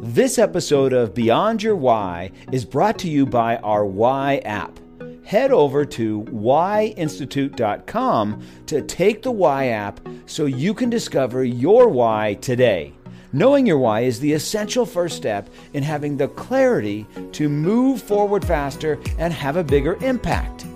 This episode of Beyond Your Why is brought to you by our Why app. Head over to whyinstitute.com to take the Why app so you can discover your why today. Knowing your why is the essential first step in having the clarity to move forward faster and have a bigger impact.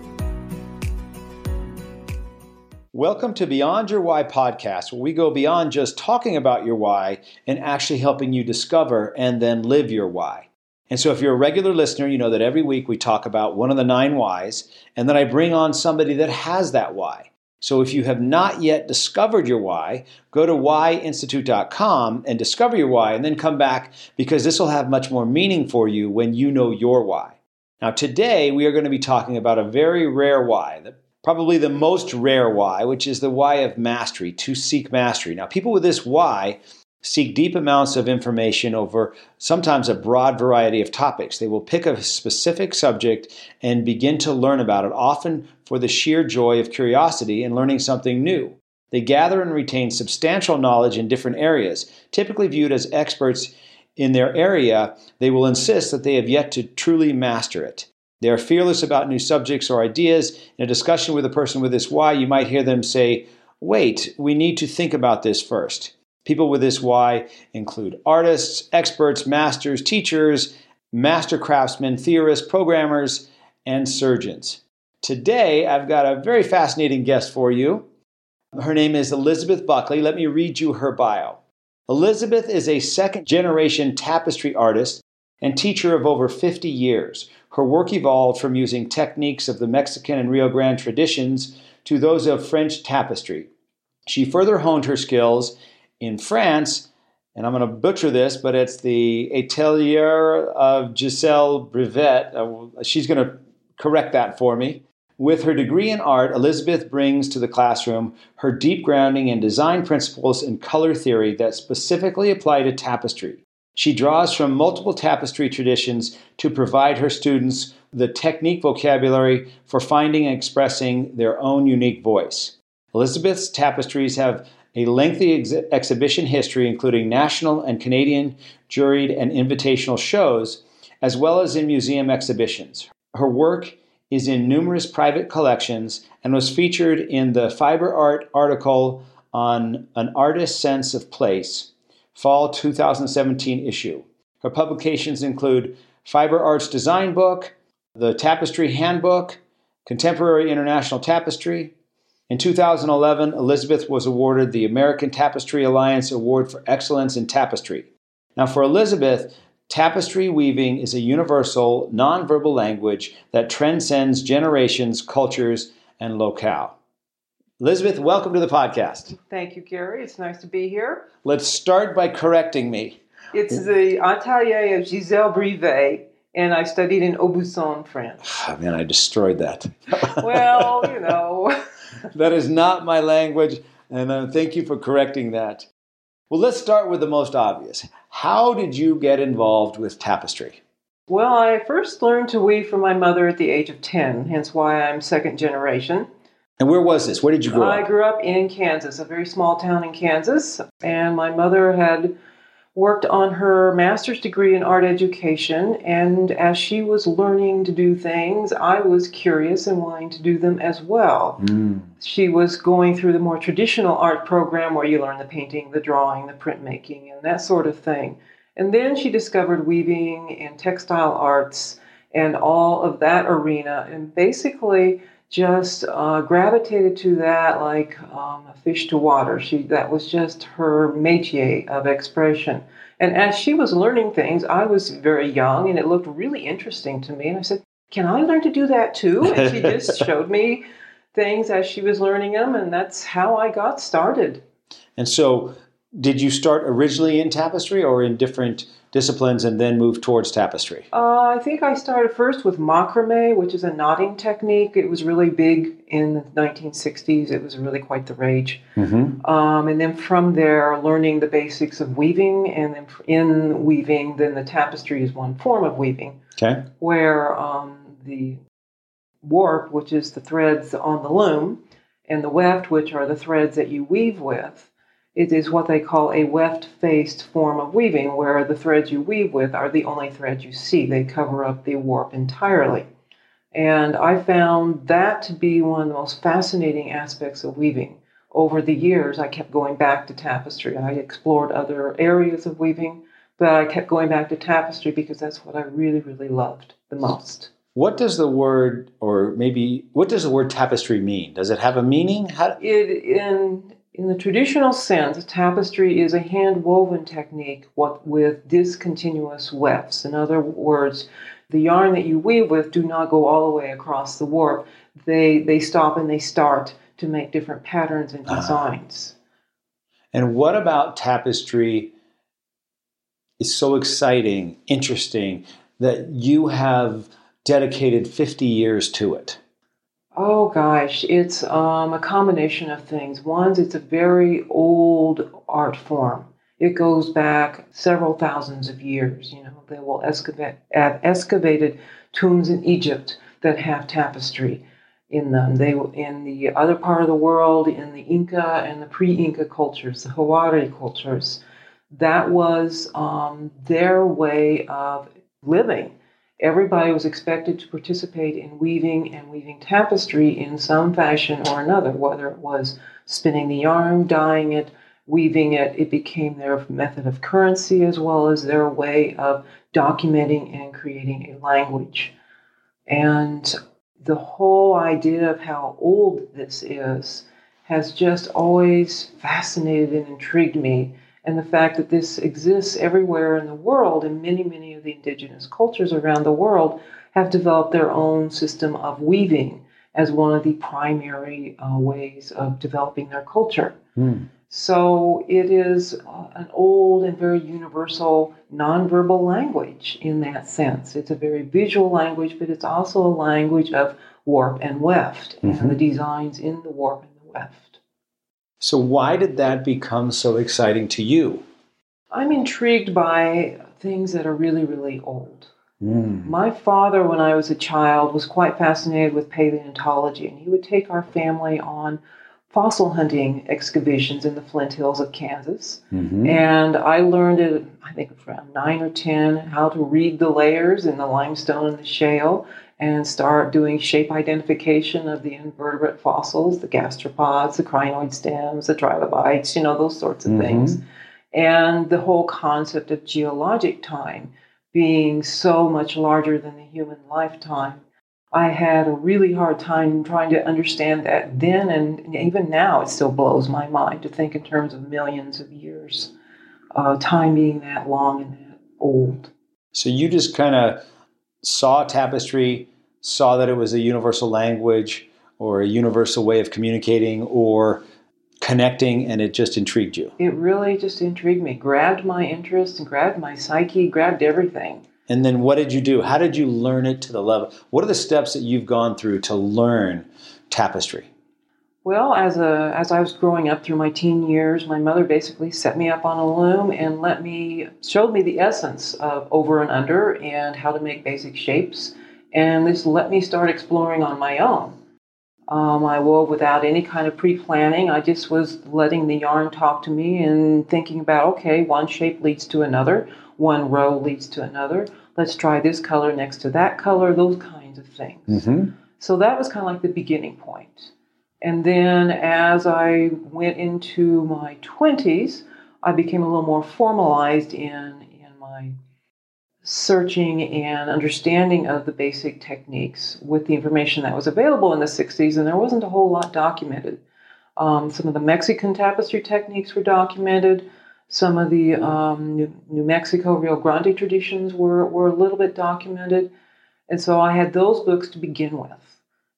Welcome to Beyond Your Why podcast, where we go beyond just talking about your why and actually helping you discover and then live your why. And so, if you're a regular listener, you know that every week we talk about one of the nine whys, and then I bring on somebody that has that why. So, if you have not yet discovered your why, go to whyinstitute.com and discover your why, and then come back because this will have much more meaning for you when you know your why. Now, today we are going to be talking about a very rare why, probably the most rare why, which is the why of mastery, to seek mastery. Now, people with this why seek deep amounts of information over sometimes a broad variety of topics. They will pick a specific subject and begin to learn about it, often for the sheer joy of curiosity and learning something new. They gather and retain substantial knowledge in different areas. Typically viewed as experts in their area, they will insist that they have yet to truly master it. They are fearless about new subjects or ideas. In a discussion with a person with this why, you might hear them say, Wait, we need to think about this first. People with this why include artists, experts, masters, teachers, master craftsmen, theorists, programmers, and surgeons. Today, I've got a very fascinating guest for you. Her name is Elizabeth Buckley. Let me read you her bio. Elizabeth is a second generation tapestry artist and teacher of over 50 years. Her work evolved from using techniques of the Mexican and Rio Grande traditions to those of French tapestry. She further honed her skills in France, and I'm going to butcher this, but it's the Atelier of Giselle Brevet. Uh, she's going to correct that for me. With her degree in art, Elizabeth brings to the classroom her deep grounding in design principles and color theory that specifically apply to tapestry. She draws from multiple tapestry traditions to provide her students the technique vocabulary for finding and expressing their own unique voice. Elizabeth's tapestries have a lengthy ex- exhibition history, including national and Canadian juried and invitational shows, as well as in museum exhibitions. Her work is in numerous private collections and was featured in the Fiber Art article on An Artist's Sense of Place fall 2017 issue. Her publications include Fiber Arts Design Book, the Tapestry Handbook, Contemporary International Tapestry. In 2011, Elizabeth was awarded the American Tapestry Alliance Award for Excellence in Tapestry. Now, for Elizabeth, tapestry weaving is a universal, nonverbal language that transcends generations, cultures, and locale. Elizabeth, welcome to the podcast. Thank you, Gary. It's nice to be here. Let's start by correcting me. It's the Atelier of Giselle Brivet, and I studied in Aubusson, France. Oh, man, I destroyed that. well, you know. that is not my language, and uh, thank you for correcting that. Well, let's start with the most obvious. How did you get involved with tapestry? Well, I first learned to weave from my mother at the age of 10, hence why I'm second generation. And where was this? Where did you grow I up? I grew up in Kansas, a very small town in Kansas, and my mother had worked on her master's degree in art education. And as she was learning to do things, I was curious and wanting to do them as well. Mm. She was going through the more traditional art program where you learn the painting, the drawing, the printmaking, and that sort of thing. And then she discovered weaving and textile arts and all of that arena. And basically, just uh, gravitated to that like um, a fish to water. She that was just her métier of expression. And as she was learning things, I was very young, and it looked really interesting to me. And I said, "Can I learn to do that too?" And she just showed me things as she was learning them, and that's how I got started. And so, did you start originally in tapestry or in different disciplines and then move towards tapestry? Uh, I think I started first with macrame, which is a knotting technique. It was really big in the 1960s. It was really quite the rage. Mm-hmm. Um, and then from there, learning the basics of weaving, and then in weaving, then the tapestry is one form of weaving. Okay. Where um, the warp, which is the threads on the loom, and the weft, which are the threads that you weave with, It is what they call a weft faced form of weaving, where the threads you weave with are the only threads you see. They cover up the warp entirely. And I found that to be one of the most fascinating aspects of weaving. Over the years, I kept going back to tapestry. I explored other areas of weaving, but I kept going back to tapestry because that's what I really, really loved the most. What does the word, or maybe what does the word tapestry mean? Does it have a meaning? How... It, in in the traditional sense, tapestry is a hand woven technique with discontinuous wefts. In other words, the yarn that you weave with do not go all the way across the warp. They they stop and they start to make different patterns and ah. designs. Uh, and what about tapestry is so exciting, interesting that you have dedicated 50 years to it? Oh gosh, it's um, a combination of things. One, it's a very old art form. It goes back several thousands of years. You know, they will excavate, have excavated tombs in Egypt that have tapestry in them. They in the other part of the world, in the Inca and the pre-Inca cultures, the Huari cultures. That was um, their way of living everybody was expected to participate in weaving and weaving tapestry in some fashion or another, whether it was spinning the yarn, dyeing it, weaving it. It became their method of currency as well as their way of documenting and creating a language. And the whole idea of how old this is has just always fascinated and intrigued me and the fact that this exists everywhere in the world, and many, many of the indigenous cultures around the world have developed their own system of weaving as one of the primary uh, ways of developing their culture. Mm. So it is uh, an old and very universal nonverbal language in that sense. It's a very visual language, but it's also a language of warp and weft mm-hmm. and the designs in the warp and the weft. So, why did that become so exciting to you? I'm intrigued by things that are really, really old. Mm. My father, when I was a child, was quite fascinated with paleontology, and he would take our family on fossil hunting excavations in the Flint Hills of Kansas. Mm-hmm. And I learned it, I think, around nine or 10, how to read the layers in the limestone and the shale and start doing shape identification of the invertebrate fossils, the gastropods, the crinoid stems, the trilobites, you know, those sorts of mm-hmm. things. And the whole concept of geologic time being so much larger than the human lifetime. I had a really hard time trying to understand that then, and even now, it still blows my mind to think in terms of millions of years, uh, time being that long and that old. So you just kind of saw tapestry, saw that it was a universal language or a universal way of communicating or connecting, and it just intrigued you. It really just intrigued me, grabbed my interest, and grabbed my psyche, grabbed everything. And then what did you do? How did you learn it to the level? What are the steps that you've gone through to learn tapestry? Well, as a as I was growing up through my teen years, my mother basically set me up on a loom and let me showed me the essence of over and under and how to make basic shapes, and this let me start exploring on my own. Um, I wove without any kind of pre-planning. I just was letting the yarn talk to me and thinking about okay, one shape leads to another, one row leads to another. Let's try this color next to that color. Those kinds of things. Mm-hmm. So that was kind of like the beginning point. And then as I went into my 20s, I became a little more formalized in, in my searching and understanding of the basic techniques with the information that was available in the 60s, and there wasn't a whole lot documented. Um, some of the Mexican tapestry techniques were documented. Some of the um, New, New, Mexico Rio Grande traditions were, were a little bit documented. And so I had those books to begin with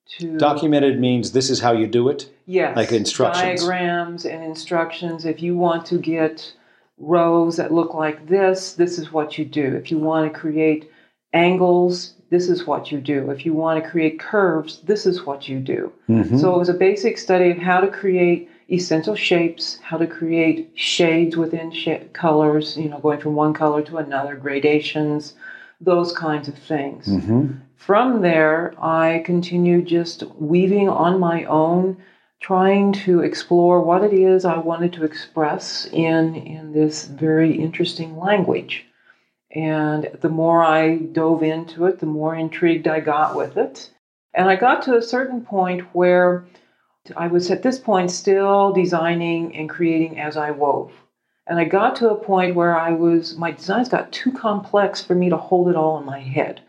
to documented means this is how you do it yes like instructions diagrams and instructions if you want to get rows that look like this this is what you do if you want to create angles this is what you do if you want to create curves this is what you do mm-hmm. so it was a basic study of how to create essential shapes how to create shades within sh- colors you know going from one color to another gradations those kinds of things mm-hmm. From there, I continued just weaving on my own, trying to explore what it is I wanted to express in, in this very interesting language. And the more I dove into it, the more intrigued I got with it. And I got to a certain point where I was at this point still designing and creating as I wove. And I got to a point where I was, my designs got too complex for me to hold it all in my head,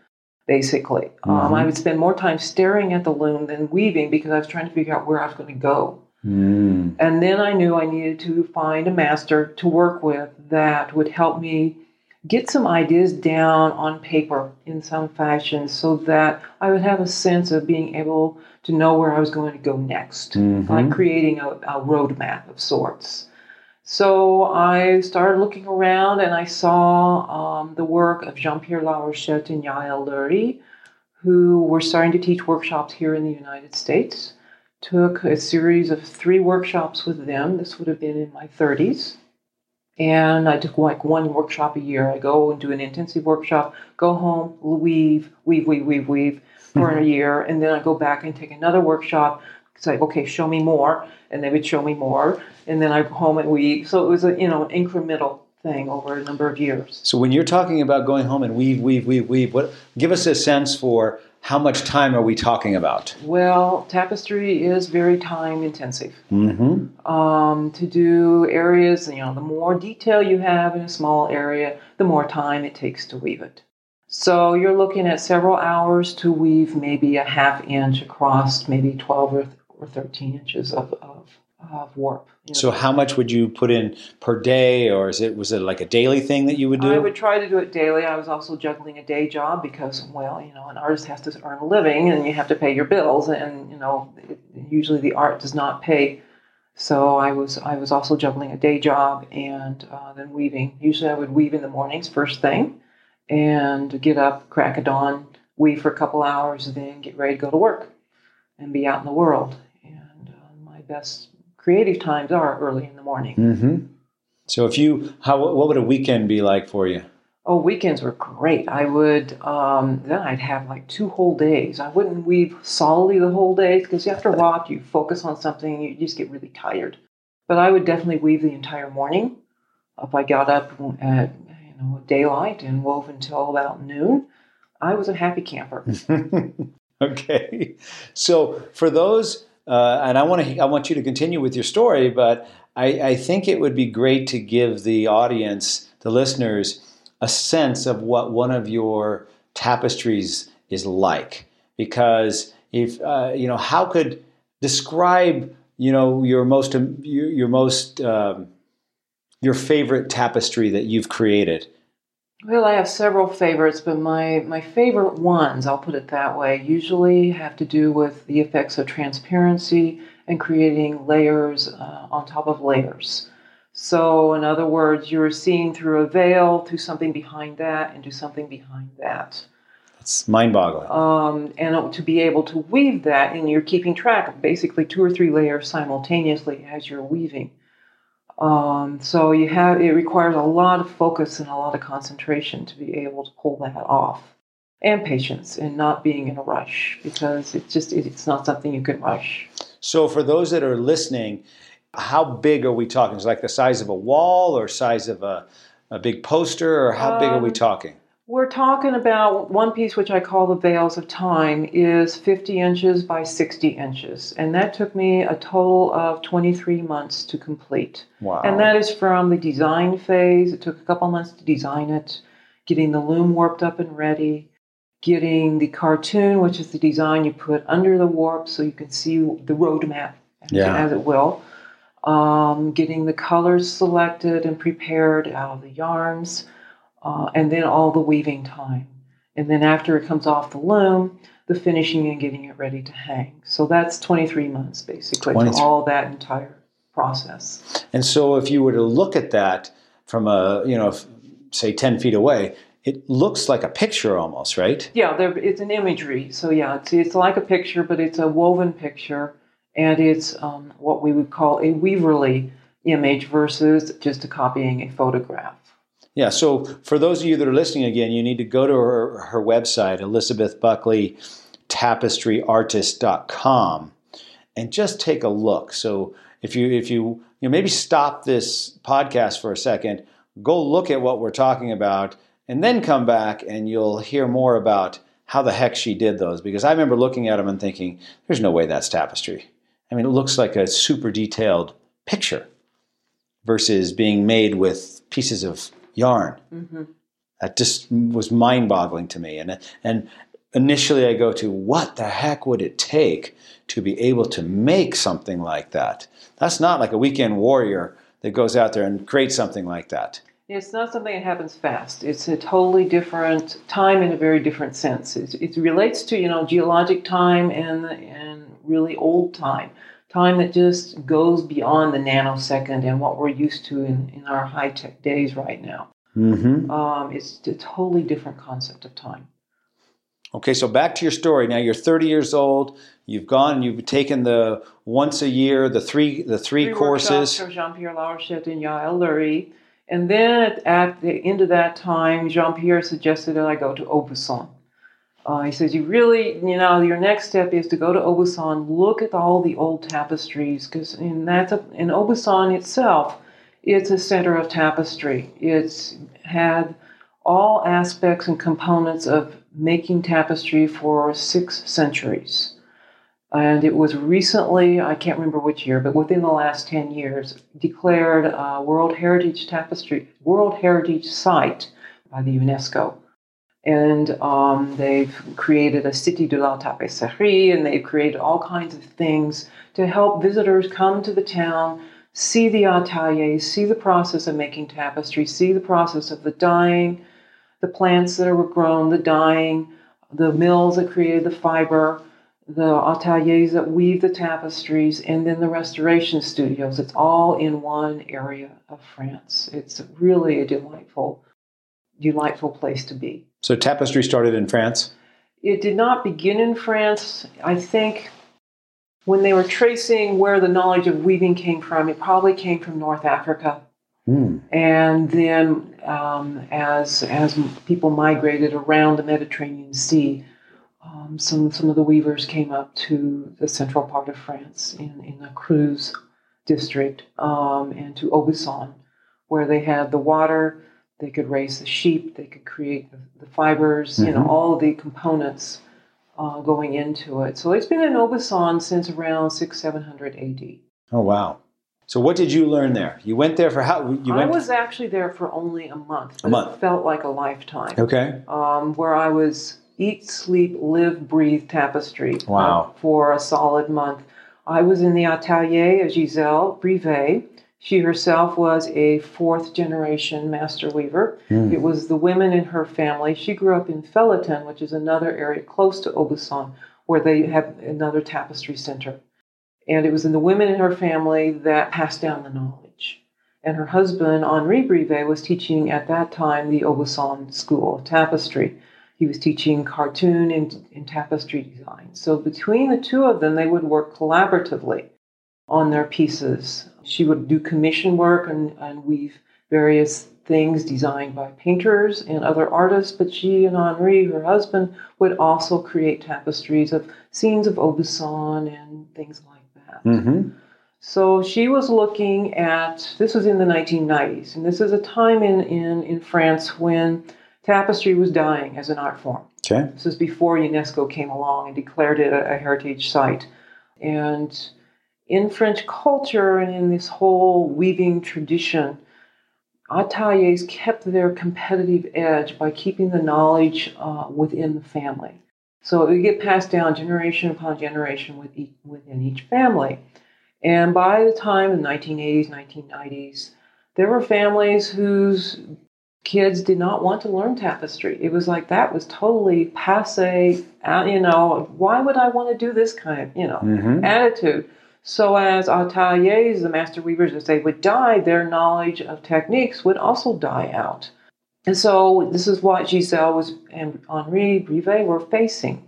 basically. Um, mm-hmm. Um, I would spend more time staring at the loom than weaving because I was trying to figure out where I was going to go. Mm. And then I knew I needed to find a master to work with that would help me get some ideas down on paper in some fashion so that I would have a sense of being able to know where I was going to go next, mm-hmm. like creating a, a roadmap of sorts. So I started looking around and I saw um, the work of Jean Pierre Larochette and Yael Lurie, who were starting to teach workshops here in the United States. Took a series of three workshops with them. This would have been in my 30s. And I took like one workshop a year. I go and do an intensive workshop, go home, weave, weave, weave, weave, weave for mm-hmm. a year, and then I go back and take another workshop. It's like, okay, show me more, and they would show me more, and then I go home and weave. So it was a you know incremental thing over a number of years. So when you're talking about going home and weave, weave, weave, weave, what give us a sense for how much time are we talking about? Well, tapestry is very time intensive. Mm-hmm. Um, to do areas, you know, the more detail you have in a small area, the more time it takes to weave it. So you're looking at several hours to weave maybe a half inch across maybe 12 or, or 13 inches of, of of warp. You know. So how much would you put in per day, or is it was it like a daily thing that you would do? I would try to do it daily. I was also juggling a day job because, well, you know, an artist has to earn a living, and you have to pay your bills, and you know, it, usually the art does not pay. So I was I was also juggling a day job and uh, then weaving. Usually I would weave in the mornings first thing, and get up, crack a dawn, weave for a couple hours, then get ready to go to work and be out in the world. Best creative times are early in the morning. Mm-hmm. So, if you, how, what would a weekend be like for you? Oh, weekends were great. I would, um, then I'd have like two whole days. I wouldn't weave solidly the whole day because after a while, you focus on something, you just get really tired. But I would definitely weave the entire morning. If I got up at you know daylight and wove until about noon, I was a happy camper. okay, so for those uh, and I want to I want you to continue with your story, but I, I think it would be great to give the audience, the listeners, a sense of what one of your tapestries is like. Because if uh, you know, how could describe you know your most your, your most um, your favorite tapestry that you've created? Well, I have several favorites, but my, my favorite ones, I'll put it that way, usually have to do with the effects of transparency and creating layers uh, on top of layers. So, in other words, you're seeing through a veil, through something behind that, into something behind that. It's mind boggling. Um, and to be able to weave that, and you're keeping track of basically two or three layers simultaneously as you're weaving. Um, so you have it requires a lot of focus and a lot of concentration to be able to pull that off, and patience and not being in a rush because it's just it's not something you can rush. So for those that are listening, how big are we talking? Is like the size of a wall or size of a, a big poster, or how um, big are we um, talking? We're talking about one piece, which I call the Veils of Time, is 50 inches by 60 inches. And that took me a total of 23 months to complete. Wow. And that is from the design phase. It took a couple months to design it, getting the loom warped up and ready, getting the cartoon, which is the design you put under the warp so you can see the roadmap, yeah. as it will. Um, getting the colors selected and prepared out of the yarns uh, and then all the weaving time. And then after it comes off the loom, the finishing and getting it ready to hang. So that's 23 months basically 23. all that entire process. And so if you were to look at that from a, you know, say 10 feet away, it looks like a picture almost, right? Yeah, there, it's an imagery. So yeah, it's, it's like a picture, but it's a woven picture, and it's um, what we would call a weaverly image versus just a copying a photograph. Yeah, so for those of you that are listening again, you need to go to her, her website, Elizabeth Buckley, tapestryartist.com. and just take a look. So if you if you you know maybe stop this podcast for a second, go look at what we're talking about, and then come back and you'll hear more about how the heck she did those. Because I remember looking at them and thinking, "There's no way that's tapestry." I mean, it looks like a super detailed picture versus being made with pieces of yarn. Mm-hmm. That just was mind-boggling to me. And and initially, I go to what the heck would it take to be able to make something like that? That's not like a weekend warrior that goes out there and creates something like that. It's not something that happens fast. It's a totally different time in a very different sense. It, it relates to you know geologic time and and really old time, time that just goes beyond the nanosecond and what we're used to in, in our high tech days right now. Mm-hmm. Um, it's a totally different concept of time. Okay, so back to your story. Now you're 30 years old. You've gone and you've taken the once a year, the three the three, three courses. For Jean Pierre Larochette and Yael Lurie. And then at, at, the end of that time, Jean Pierre suggested that I go to Aubusson. Uh, he says, You really, you know, your next step is to go to Aubusson, look at all the old tapestries, because in, that's a, in Aubusson itself, it's a center of tapestry. It's had all aspects and components of making tapestry for six centuries. And it was recently, I can't remember which year, but within the last 10 years, declared a World Heritage Tapestry, World Heritage Site by the UNESCO. And um, they've created a Cité de la Tapisserie, and they've created all kinds of things to help visitors come to the town, see the ateliers, see the process of making tapestry, see the process of the dyeing, the plants that are grown, the dyeing, the mills that created the fiber, the ateliers that weave the tapestries, and then the restoration studios. It's all in one area of France. It's really a delightful, delightful place to be. So tapestry started in France? It did not begin in France. I think when they were tracing where the knowledge of weaving came from, it probably came from North Africa. Mm. And then, um, as as people migrated around the Mediterranean Sea, um, some some of the weavers came up to the central part of France in in the Creuse district um, and to Aubusson, where they had the water. They could raise the sheep. They could create the, the fibers. Mm-hmm. You know mm-hmm. all the components uh, going into it. So it's been in Aubusson since around six seven hundred A.D. Oh wow! So what did you learn there? You went there for how? You went I was actually there for only a month. A month. It felt like a lifetime. Okay. Um, where I was eat, sleep, live, breathe tapestry. Uh, wow. Uh, for a solid month. I was in the atelier of Giselle Brivet. She herself was a fourth generation master weaver. Mm. It was the women in her family. She grew up in Felletin, which is another area close to Aubusson, where they have another tapestry center. And it was in the women in her family that passed down the knowledge. And her husband, Henri Brivet, was teaching at that time the Aubusson School of Tapestry. He was teaching cartoon and, and tapestry design. So between the two of them, they would work collaboratively on their pieces. She would do commission work and, and weave various things designed by painters and other artists, but she and Henri, her husband, would also create tapestries of scenes of Aubusson and things like Mm-hmm. So she was looking at this was in the 1990s, and this is a time in, in, in France when tapestry was dying as an art form. Okay. This is before UNESCO came along and declared it a, a heritage site. And in French culture and in this whole weaving tradition, ateliers kept their competitive edge by keeping the knowledge uh, within the family. So it would get passed down generation upon generation with each, within each family. And by the time of the 1980s, 1990s, there were families whose kids did not want to learn tapestry. It was like that was totally passe, uh, you know, why would I want to do this kind of, you know, mm-hmm. attitude? So as ateliers, the master weavers, as they would die, their knowledge of techniques would also die out. And so this is what Giselle was and Henri Brivet were facing.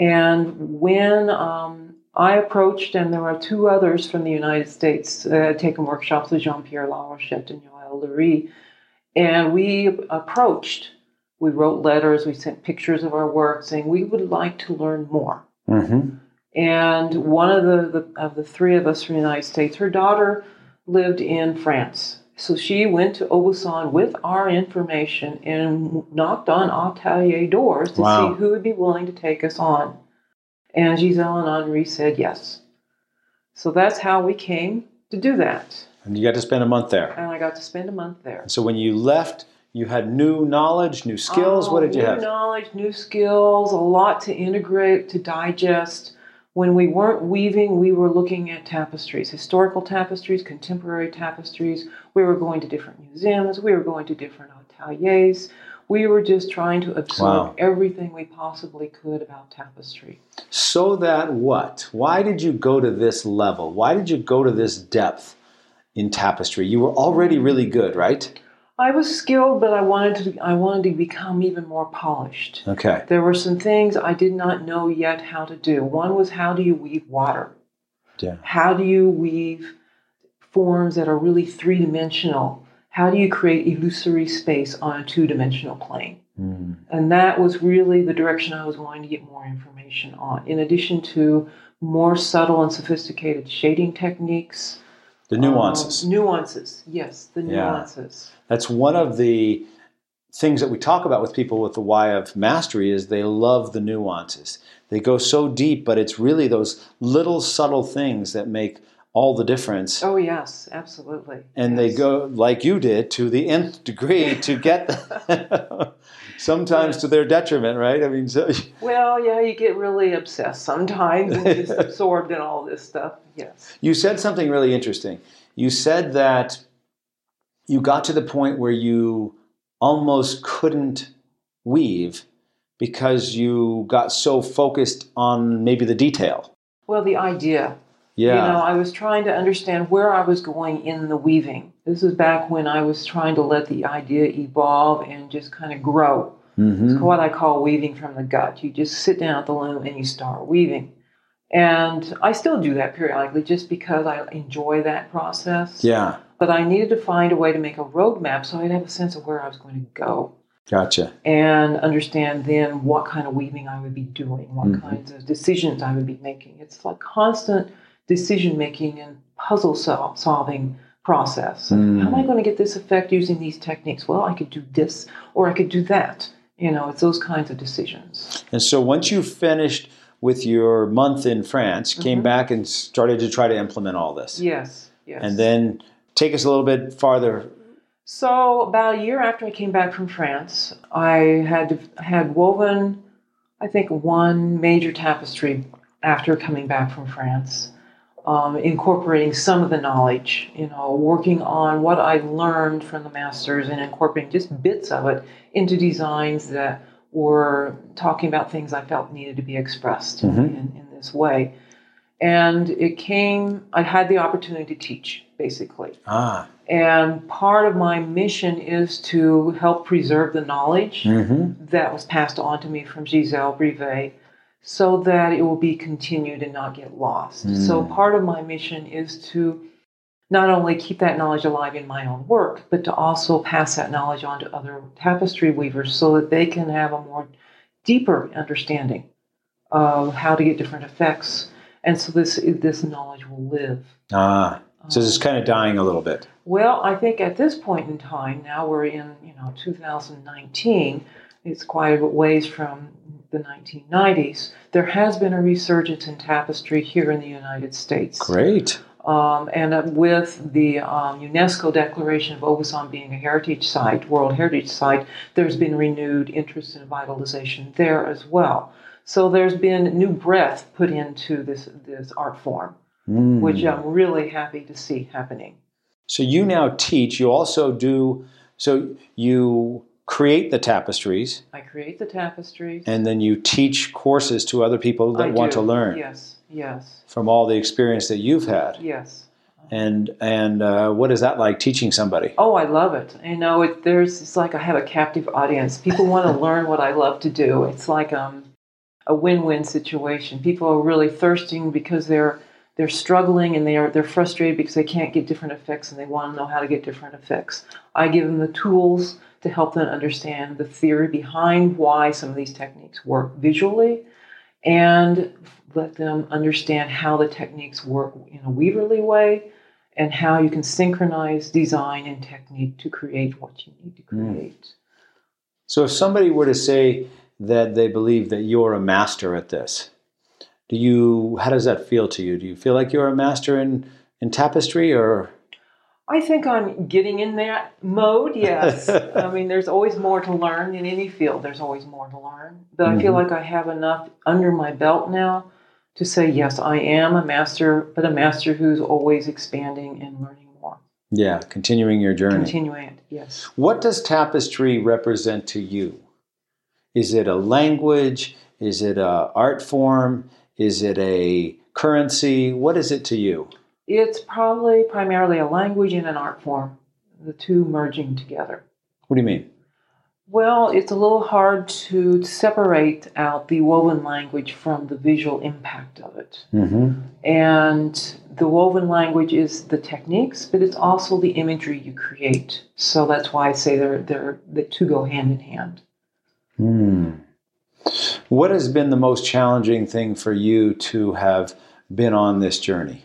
And when um, I approached, and there were two others from the United States that had taken workshops with Jean Pierre Larochette and Yael Lurie, and we approached, we wrote letters, we sent pictures of our work saying we would like to learn more. Mm-hmm. And one of the, the of the three of us from the United States, her daughter lived in France. So she went to Aubusson with our information and knocked on atelier doors to Wow. see who would be willing to take us on. And Giselle and Henri said yes. So that's how we came to do that. And you got to spend a month there. And I got to spend a month there. So when you left, you had new knowledge, new skills. Oh, what Oh, did you have? new knowledge, new skills, a lot to integrate, to digest. When we weren't weaving, we were looking at tapestries, historical tapestries, contemporary tapestries. We were going to different museums. We were going to different ateliers. We were just trying to absorb Wow. everything we possibly could about tapestry. So that what? Why did you go to this level? Why did you go to this depth in tapestry? You were already really good, right? I was skilled, but I wanted to. I wanted to become even more polished. Okay. There were some things I did not know yet how to do. One was how do you weave water? Yeah. How do you weave forms that are really three dimensional? How do you create illusory space on a two dimensional plane? Hmm. And that was really the direction I was wanting to get more information on, in addition to more subtle and sophisticated shading techniques. The nuances. Um, nuances, yes, the Yeah. nuances. That's one of the things that we talk about with people with the why of mastery is they love the nuances. They go so deep, but it's really those little subtle things that make all the difference. Oh, yes, absolutely. and they go like you did to the nth degree to get the, sometimes to their detriment, right? I mean, so, Well, yeah, you get really obsessed sometimes and just absorbed in all this stuff. Yes. you said something really interesting. You said that you got to the point where you almost couldn't weave because you got so focused on maybe the detail. Well, the idea. Yeah. You know, I was trying to understand where I was going in the weaving. This is back when I was trying to let the idea evolve and just kind of grow. Mhm. It's what I call weaving from the gut. You just sit down at the loom and you start weaving. And I still do that periodically just because I enjoy that process. Yeah. But I needed to find a way to make a roadmap so I'd have a sense of where I was going to go. Gotcha. and understand then what kind of weaving I would be doing, what Mhm. kinds of decisions I would be making. It's like constant decision making and puzzle sol- solving process. Mm. How am I going to get this effect using these techniques? Well, I could do this or I could do that. You know, it's those kinds of decisions. And so once you finished with your month in France, you came back and started to try to implement all this. Yes, yes. And then take us a little bit farther. So about a year after I came back from France, I had had woven, I think, one major tapestry after coming back from France, um, incorporating some of the knowledge, you know, working on what I learned from the masters and incorporating just bits of it into designs that were talking about things I felt needed to be expressed Mhm. in, in this way. And it came, I had the opportunity to teach, basically. Ah. And part of my mission is to help preserve the knowledge Mm-hmm. that was passed on to me from Giselle Brivet so that it will be continued and not get lost. Mm. So part of my mission is to not only keep that knowledge alive in my own work, but to also pass that knowledge on to other tapestry weavers so that they can have a more deeper understanding of how to get different effects. And so this this knowledge will live. Ah. So it's Um, kind of dying a little bit. well, I think at this point in time, now we're in you know 2019. It's quite a ways from the 1990s. There has been a resurgence in tapestry here in the United States. Great. Um, and uh, with the um, UNESCO declaration of Aubusson being a heritage site, World Heritage Site, there's been renewed interest in vitalization there as well. So there's been new breath put into this this art form, Mm. which I'm really happy to see happening. So you now teach. You also do. So you create the tapestries, I create the tapestries. and then you teach courses to other people that I want do. to learn Yes, yes, from all the experience that you've had. yes. And and uh, what is that like teaching somebody? Oh, I love it. You know, it, there's it's like I have a captive audience. People want to learn what I love to do. It's like um, a win-win situation. People are really thirsting because they're they're struggling and they are they're frustrated because they can't get different effects and they want to know how to get different effects. I give them the tools to help them understand the theory behind why some of these techniques work visually and let them understand how the techniques work in a Weaverly way and how you can synchronize design and technique to create what you need to Mm. create. So, if somebody were to say that they believe that you're a master at this, do you? How does that feel to you? Do you feel like you're a master in in tapestry, or I think I'm getting in that mode, yes. I mean, there's always more to learn in any field, there's always more to learn. But I feel Mhm. like I have enough under my belt now to say, yes, I am a master, but a master who's always expanding and learning more, yeah, continuing your journey? continuing it, yes. What does tapestry represent to you? Is it a language? Is it a art form? Is it a currency? What is it to you? It's probably primarily a language and an art form, the two merging together. What do you mean? Well, it's a little hard to separate out the woven language from the visual impact of it. Mm-hmm. And the woven language is the techniques, but it's also the imagery you create. So that's why I say they're, they're the two go hand in hand. Hmm. What has been the most challenging thing for you to have been on this journey?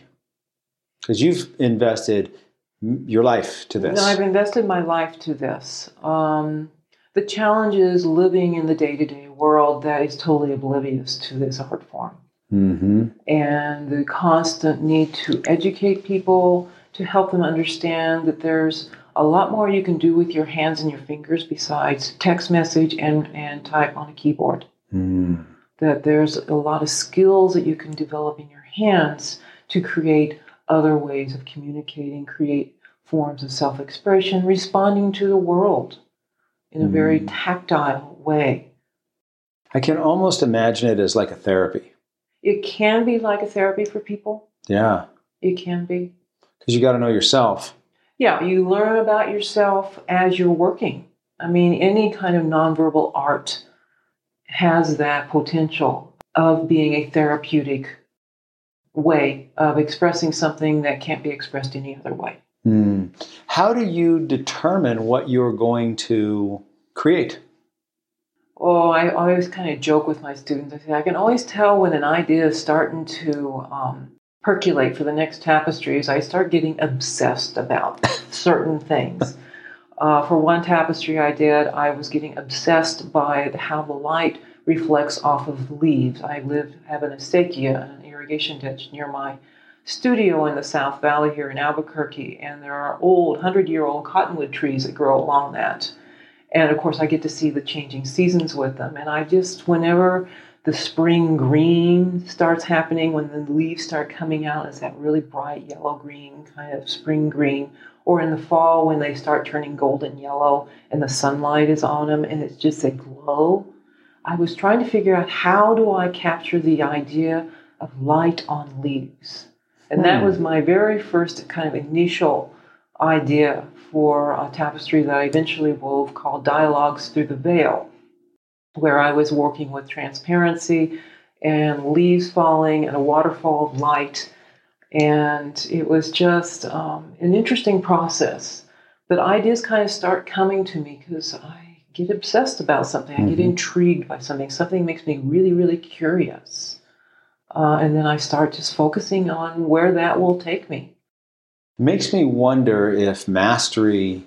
Because you've invested your life to this. No, I've invested my life to this. Um, the challenge is living in the day to day world that is totally oblivious to this art form. mm-hmm. and the constant need to educate people to help them understand that there's a lot more you can do with your hands and your fingers besides text message and, and type on a keyboard. Mm. That there's a lot of skills that you can develop in your hands to create other ways of communicating, create forms of self expression, responding to the world in a very Mm. tactile way. I can almost imagine it as like a therapy. It can be like a therapy for people. Yeah. It can be. Because you got to know yourself. Yeah, you learn about yourself as you're working. I mean, any kind of nonverbal art has that potential of being a therapeutic way of expressing something that can't be expressed any other way. Hmm. How do you determine what you're going to create? Oh, I always kind of joke with my students. I say, I can always tell when an idea is starting to um, percolate for the next tapestries. I start getting obsessed about certain things. Uh, for one tapestry I did, I was getting obsessed by how the light reflects off of the leaves. I live have an acequia, irrigation ditch near my studio in the South Valley here in Albuquerque, and there are old, hundred-year-old cottonwood trees that grow along that. And of course, I get to see the changing seasons with them. And I just, whenever the spring green starts happening, when the leaves start coming out, it's that really bright yellow green kind of spring green. Or in the fall, when they start turning golden yellow and the sunlight is on them and it's just a glow. I was trying to figure out how do I capture the idea of light on leaves. And that Hmm. was my very first kind of initial idea for a tapestry that I eventually wove called Dialogues Through the Veil, where I was working with transparency and leaves falling and a waterfall of light. And it was just um, an interesting process. But ideas kind of start coming to me because I get obsessed about something. I get Mhm. intrigued by something. Something makes me really, really curious. Uh, and then I start just focusing on where that will take me. makes me wonder if mastery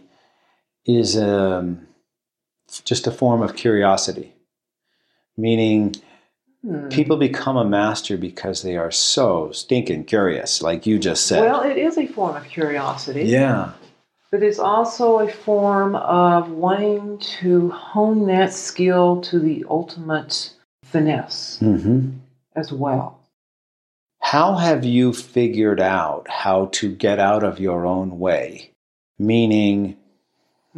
is um, just a form of curiosity, meaning Hmm. people become a master because they are so stinking curious, like you just said. Well, it is a form of curiosity, yeah. but it's also a form of wanting to hone that skill to the ultimate finesse hmm as well. How have you figured out how to get out of your own way? Meaning,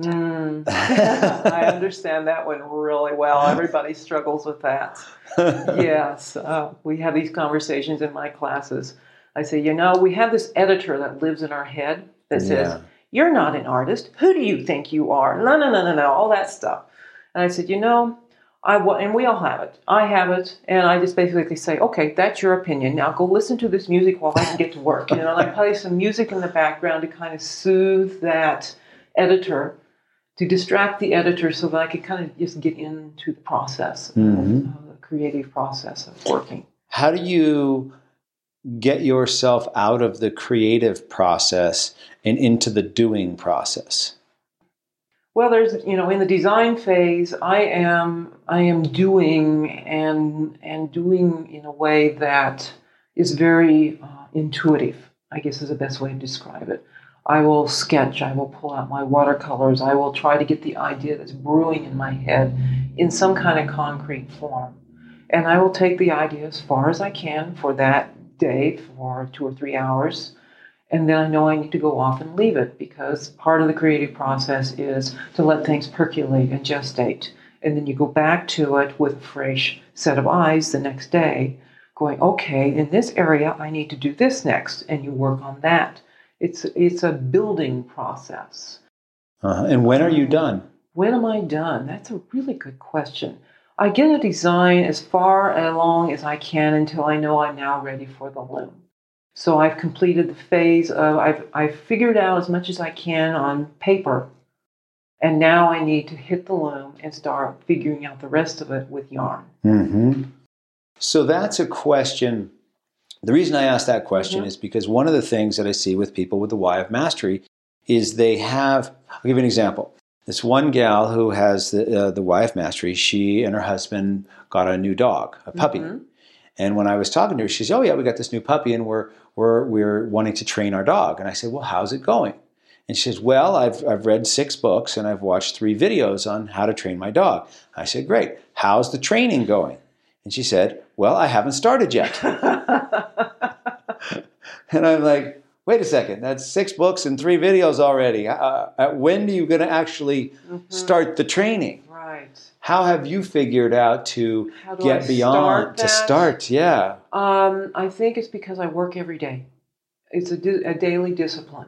Hmm. I understand that one really well. Everybody struggles with that. yes, uh, we have these conversations in my classes. I say, you know, we have this editor that lives in our head that says, Yeah. You're not an artist. Who do you think you are? No, no, no, no, no, all that stuff. And I said, You know, I wa- and we all have it. I have it, and I just basically say, okay, that's your opinion. Now go listen to this music while I can get to work. You know, and I play some music in the background to kind of soothe that editor, to distract the editor, so that I could kind of just get into the process Mhm. of the creative process of working. How do you get yourself out of the creative process and into the doing process? Well, there's you know in the design phase, I am I am doing and and doing in a way that is very uh, intuitive. I guess is the best way to describe it. I will sketch. I will pull out my watercolors. I will try to get the idea that's brewing in my head in some kind of concrete form, and I will take the idea as far as I can for that day for two or three hours and then I know I need to go off and leave it because part of the creative process is to let things percolate and gestate. And then you go back to it with a fresh set of eyes the next day, going, okay, in this area, I need to do this next. And you work on that. It's, it's a building process. Uh-huh. And when are you done? When am I done? That's a really good question. I get a design as far along as I can until I know I'm now ready for the loom. So I've completed the phase of I've I've figured out as much as I can on paper. And now I need to hit the loom and start figuring out the rest of it with yarn. Mm-hmm. So that's a question. The reason I ask that question mm-hmm. is because one of the things that I see with people with the Why of Mastery is they have. I'll give you an example. This one gal who has the uh, the Why of Mastery, she and her husband got a new dog, a puppy. Mm-hmm. And when I was talking to her, she said, "Oh yeah, we got this new puppy, and we're we're we're wanting to train our dog." And I said, "Well, how's it going?" And she says, "Well, I've I've read six books and I've watched three videos on how to train my dog." I said, "Great. How's the training going?" And she said, "Well, I haven't started yet." and I'm like, "Wait a second. That's six books and three videos already. Uh, uh when are you going to actually mm-hmm. start the training?" Right. How have you figured out to get I beyond to start? Yeah. Um, I think it's because I work every day. It's a, di- a daily discipline.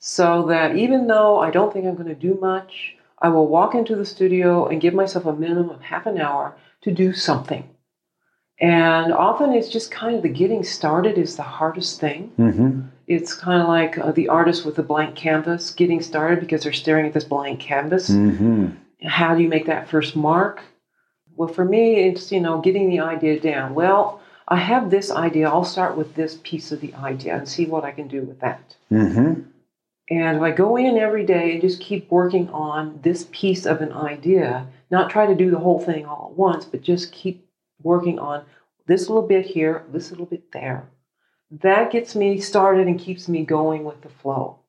So that even though I don't think I'm going to do much, I will walk into the studio and give myself a minimum of half an hour to do something. And often it's just kind of the getting started is the hardest thing. Mm-hmm. It's kind of like uh, the artist with a blank canvas getting started because they're staring at this blank canvas. Mm-hmm how do you make that first mark? Well, for me, it's, you know, getting the idea down. Well, I have this idea. I'll start with this piece of the idea and see what I can do with that. Mm-hmm. And if I go in every day and just keep working on this piece of an idea, not try to do the whole thing all at once, but just keep working on this little bit here, this little bit there. That gets me started and keeps me going with the flow.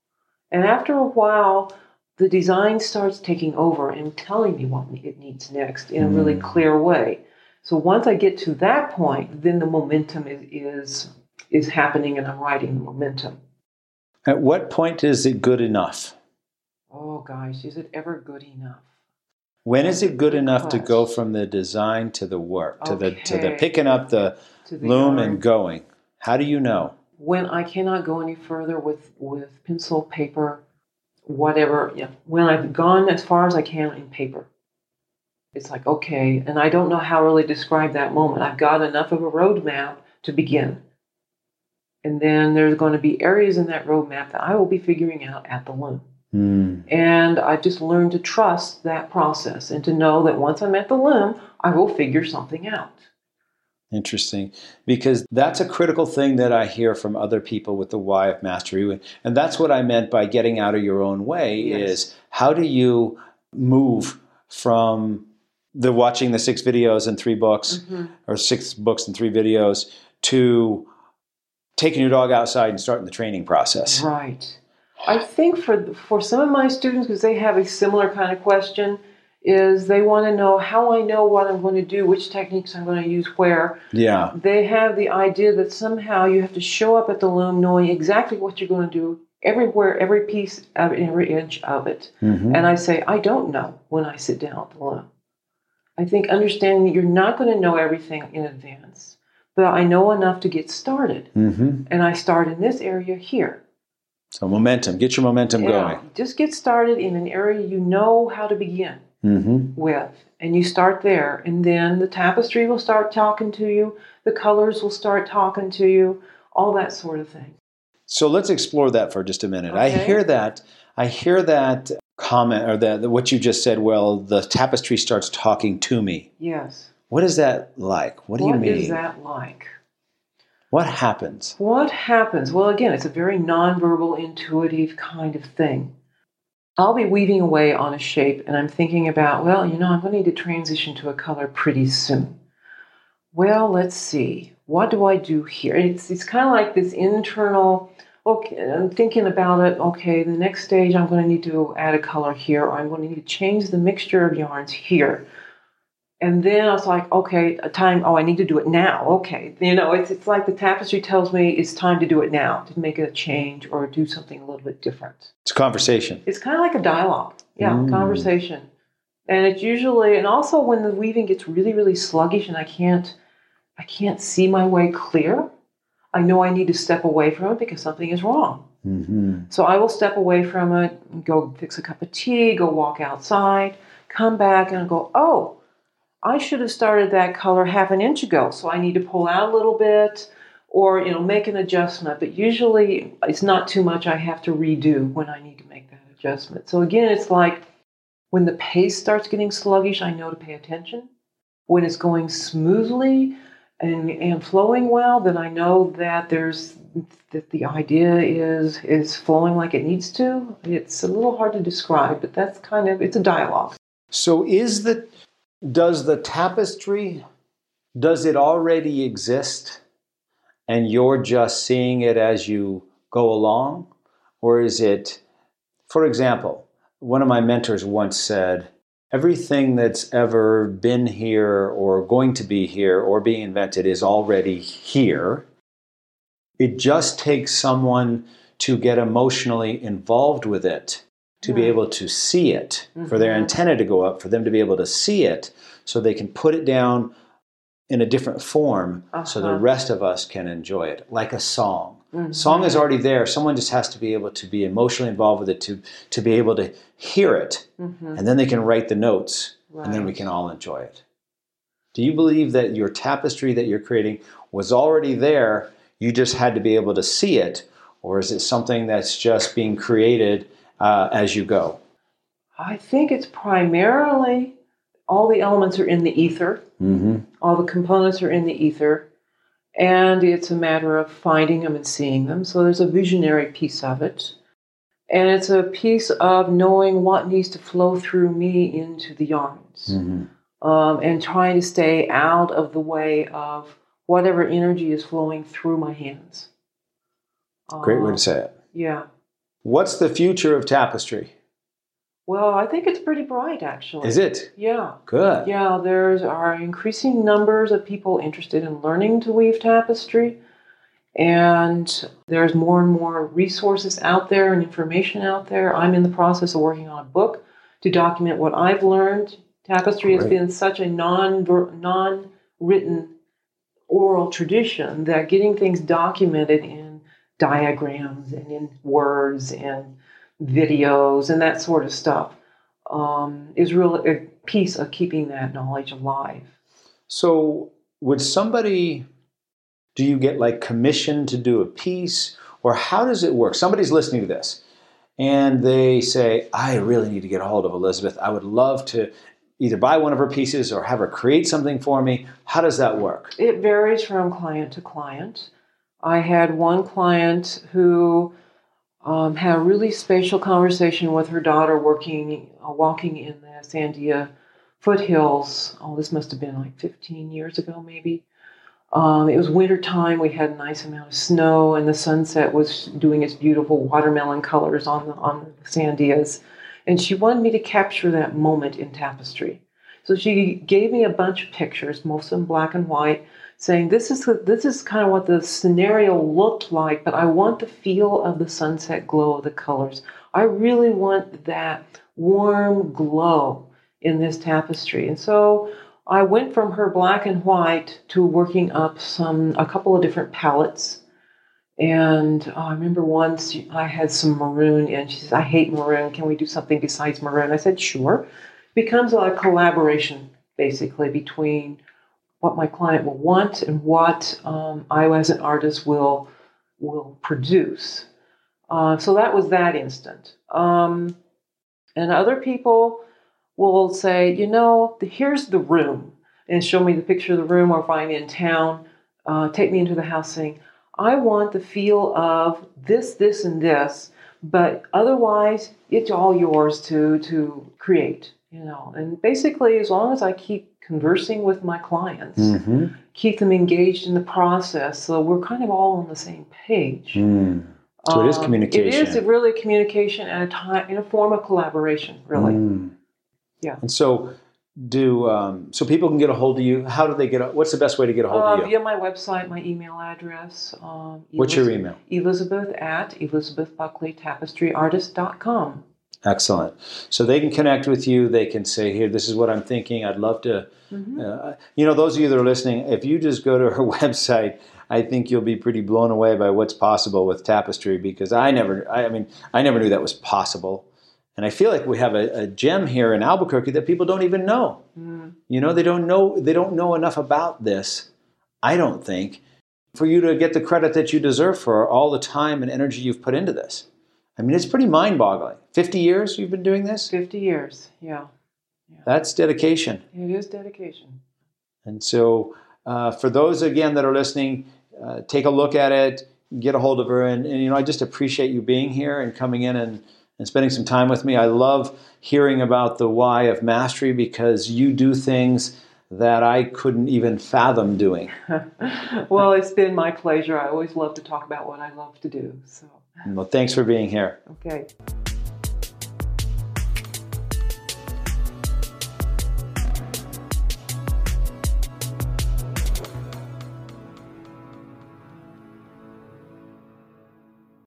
And after a while, the design starts taking over and telling me what it needs next in a really mm. clear way. So once I get to that point, then the momentum is, is is happening and I'm riding the momentum. At what point is it good enough? Oh gosh, is it ever good enough? When is it good enough to go from the design to the work, to okay. the to the picking up the, the loom yarn. and going? How do you know? When I cannot go any further with with pencil, paper, whatever, yeah, when I've gone as far as I can in paper. It's like, okay, and I don't know how really describe that moment. I've got enough of a roadmap to begin. And then there's going to be areas in that roadmap that I will be figuring out at the loom. Mm. And I've just learned to trust that process and to know that once I'm at the loom, I will figure something out. Interesting. Because that's a critical thing that I hear from other people with the Why of mastery. And that's what I meant by getting out of your own way yes. is how do you move from the watching the six videos and three books mm-hmm. or six books and three videos to taking your dog outside and starting the training process. Right. I think for for some of my students because they have a similar kind of question, is they want to know how I know what I'm going to do, which techniques I'm going to use where. Yeah. They have the idea that somehow you have to show up at the loom knowing exactly what you're going to do everywhere, every piece of every inch of it. Mm-hmm. And I say, I don't know when I sit down at the loom. I think understanding that you're not going to know everything in advance, but I know enough to get started. Mm-hmm. And I start in this area here. So momentum, get your momentum yeah, going. Just get started in an area you know how to begin mm-hmm. with. And you start there, and then the tapestry will start talking to you, the colors will start talking to you, all that sort of thing. So let's explore that for just a minute. Okay. I hear that. I hear that comment or that what you just said. Well, the tapestry starts talking to me. Yes. What is that like? What do you mean? is that like? What happens? What happens? Well, again, it's a very nonverbal, intuitive kind of thing. I'll be weaving away on a shape and I'm thinking about, well, you know, I'm going to need to transition to a color pretty soon. Well, let's see. What do I do here? It's, it's kind of like this internal, okay, I'm thinking about it. Okay, the next stage, I'm going to need to add a color here, or I'm going to need to change the mixture of yarns here. And then I was like, okay, a time, oh, I need to do it now. Okay. You know, it's, it's like the tapestry tells me it's time to do it now, to make a change or do something a little bit different. It's a conversation. It's kind of like a dialogue. Yeah, Mm. conversation. And it's usually, and also when the weaving gets really, really sluggish and I can't, I can't see my way clear, I know I need to step away from it because something is wrong. hmm So I will step away from it, go fix a cup of tea, go walk outside, come back and go, oh, I should have started that color half an inch ago. So I need to pull out a little bit or, you know, make an adjustment. But usually it's not too much I have to redo when I need to make that adjustment. So again, it's like when the pace starts getting sluggish, I know to pay attention. When it's going smoothly and, and flowing well, then I know that there's that the idea is is flowing like it needs to. It's a little hard to describe, but that's kind of it's a dialogue. So is the does the tapestry does it already exist and you're just seeing it as you go along? Or is it for example one of my mentors once said everything that's ever been here or going to be here or being invented is already here. It just takes someone to get emotionally involved with it to be able to see it, for their Mhm. antenna to go up, for them to be able to see it, so they can put it down in a different form so the Uh-huh. rest of us can enjoy it, like a song. Mhm. Song is already there. Someone just has to be able to be emotionally involved with it to, to be able to hear it, Mhm. and then they can write the notes, and then we can all enjoy it. Do you believe that your tapestry that you're creating was already there? You just had to be able to see it, or is it something that's just being created uh, as you go? I think it's primarily all the elements are in the ether. Mm-hmm. All the components are in the ether, and it's a matter of finding them and seeing them. So there's a visionary piece of it. And it's a piece of knowing what needs to flow through me into the yarns. Mm-hmm. um, and trying to stay out of the way of whatever energy is flowing through my hands. Great way Um, to say it. Yeah. What's the future of tapestry? Well, I think it's pretty bright, actually. Is it Yeah. good? Yeah, there's are increasing numbers of people interested in learning to weave tapestry. And there's more and more resources out there and information out there. I'm in the process of working on a book to document what I've learned. Tapestry has been such a non non written oral tradition that getting things documented in diagrams and in words and videos and that sort of stuff um, is really a piece of keeping that knowledge alive. So, would somebody, do you get like commissioned to do a piece, or how does it work? Somebody's listening to this and they say, I really need to get a hold of Elizabeth. I would love to either buy one of her pieces or have her create something for me. How does that work? It varies from client to client. I had one client who um, had a really spatial conversation with her daughter working, uh, walking in the Sandia foothills. Oh, this must have been like 15 years ago, maybe. Um, it was winter time. We had a nice amount of snow, and the sunset was doing its beautiful watermelon colors on the on the Sandias. And she wanted me to capture that moment in tapestry. So she gave me a bunch of pictures, most of them black and white, saying this is this is kind of what the scenario looked like, but I want the feel of the sunset glow of the colors. I really want that warm glow in this tapestry. And so I went from her black and white to working up some a couple of different palettes. And uh, I remember once I had some maroon, and she says, "I hate maroon. Can we do something besides maroon?" I said, "Sure." Becomes a collaboration basically between what my client will want and what um, I, as an artist, will will produce. Uh, so that was that instant. Um, and other people will say, you know, here's the room. and show me the picture of the room, or if I'm in town, uh, take me into the house saying, I want the feel of this, this, and this, but otherwise, it's all yours to to create. You know, and basically, as long as I keep conversing with my clients, Mm-hmm. keep them engaged in the process, so we're kind of all on the same page. Mm. So it is Um, communication. It is really communication and a time in a form of collaboration, really. Mm. Yeah. And so, do um, so people can get a hold of you. How do they get? A, what's the best way to get a hold Uh, of you? via my website, my email address. Um, What's your email? Elizabeth at elizabethbuckleytapestryartist.com. Excellent. So they can connect with you. They can say, "Here, this is what I'm thinking. I'd love to." Mhm. Uh, you know, those of you that are listening, if you just go to her website, I think you'll be pretty blown away by what's possible with tapestry. Because I never, I, I mean, I never knew that was possible. And I feel like we have a, a gem here in Albuquerque that people don't even know. Mm. You know, they don't know they don't know enough about this. I don't think for you to get the credit that you deserve for all the time and energy you've put into this. I mean, it's pretty mind-boggling. 50 years you've been doing this? 50 years, yeah. That's dedication. It is dedication. And so, uh, for those again that are listening, uh, take a look at it, get a hold of her, and, and you know, I just appreciate you being here and coming in and, and spending some time with me. I love hearing about the why of mastery because you do things that I couldn't even fathom doing. well, it's been my pleasure. I always love to talk about what I love to do. So, Well, thanks for being here. okay.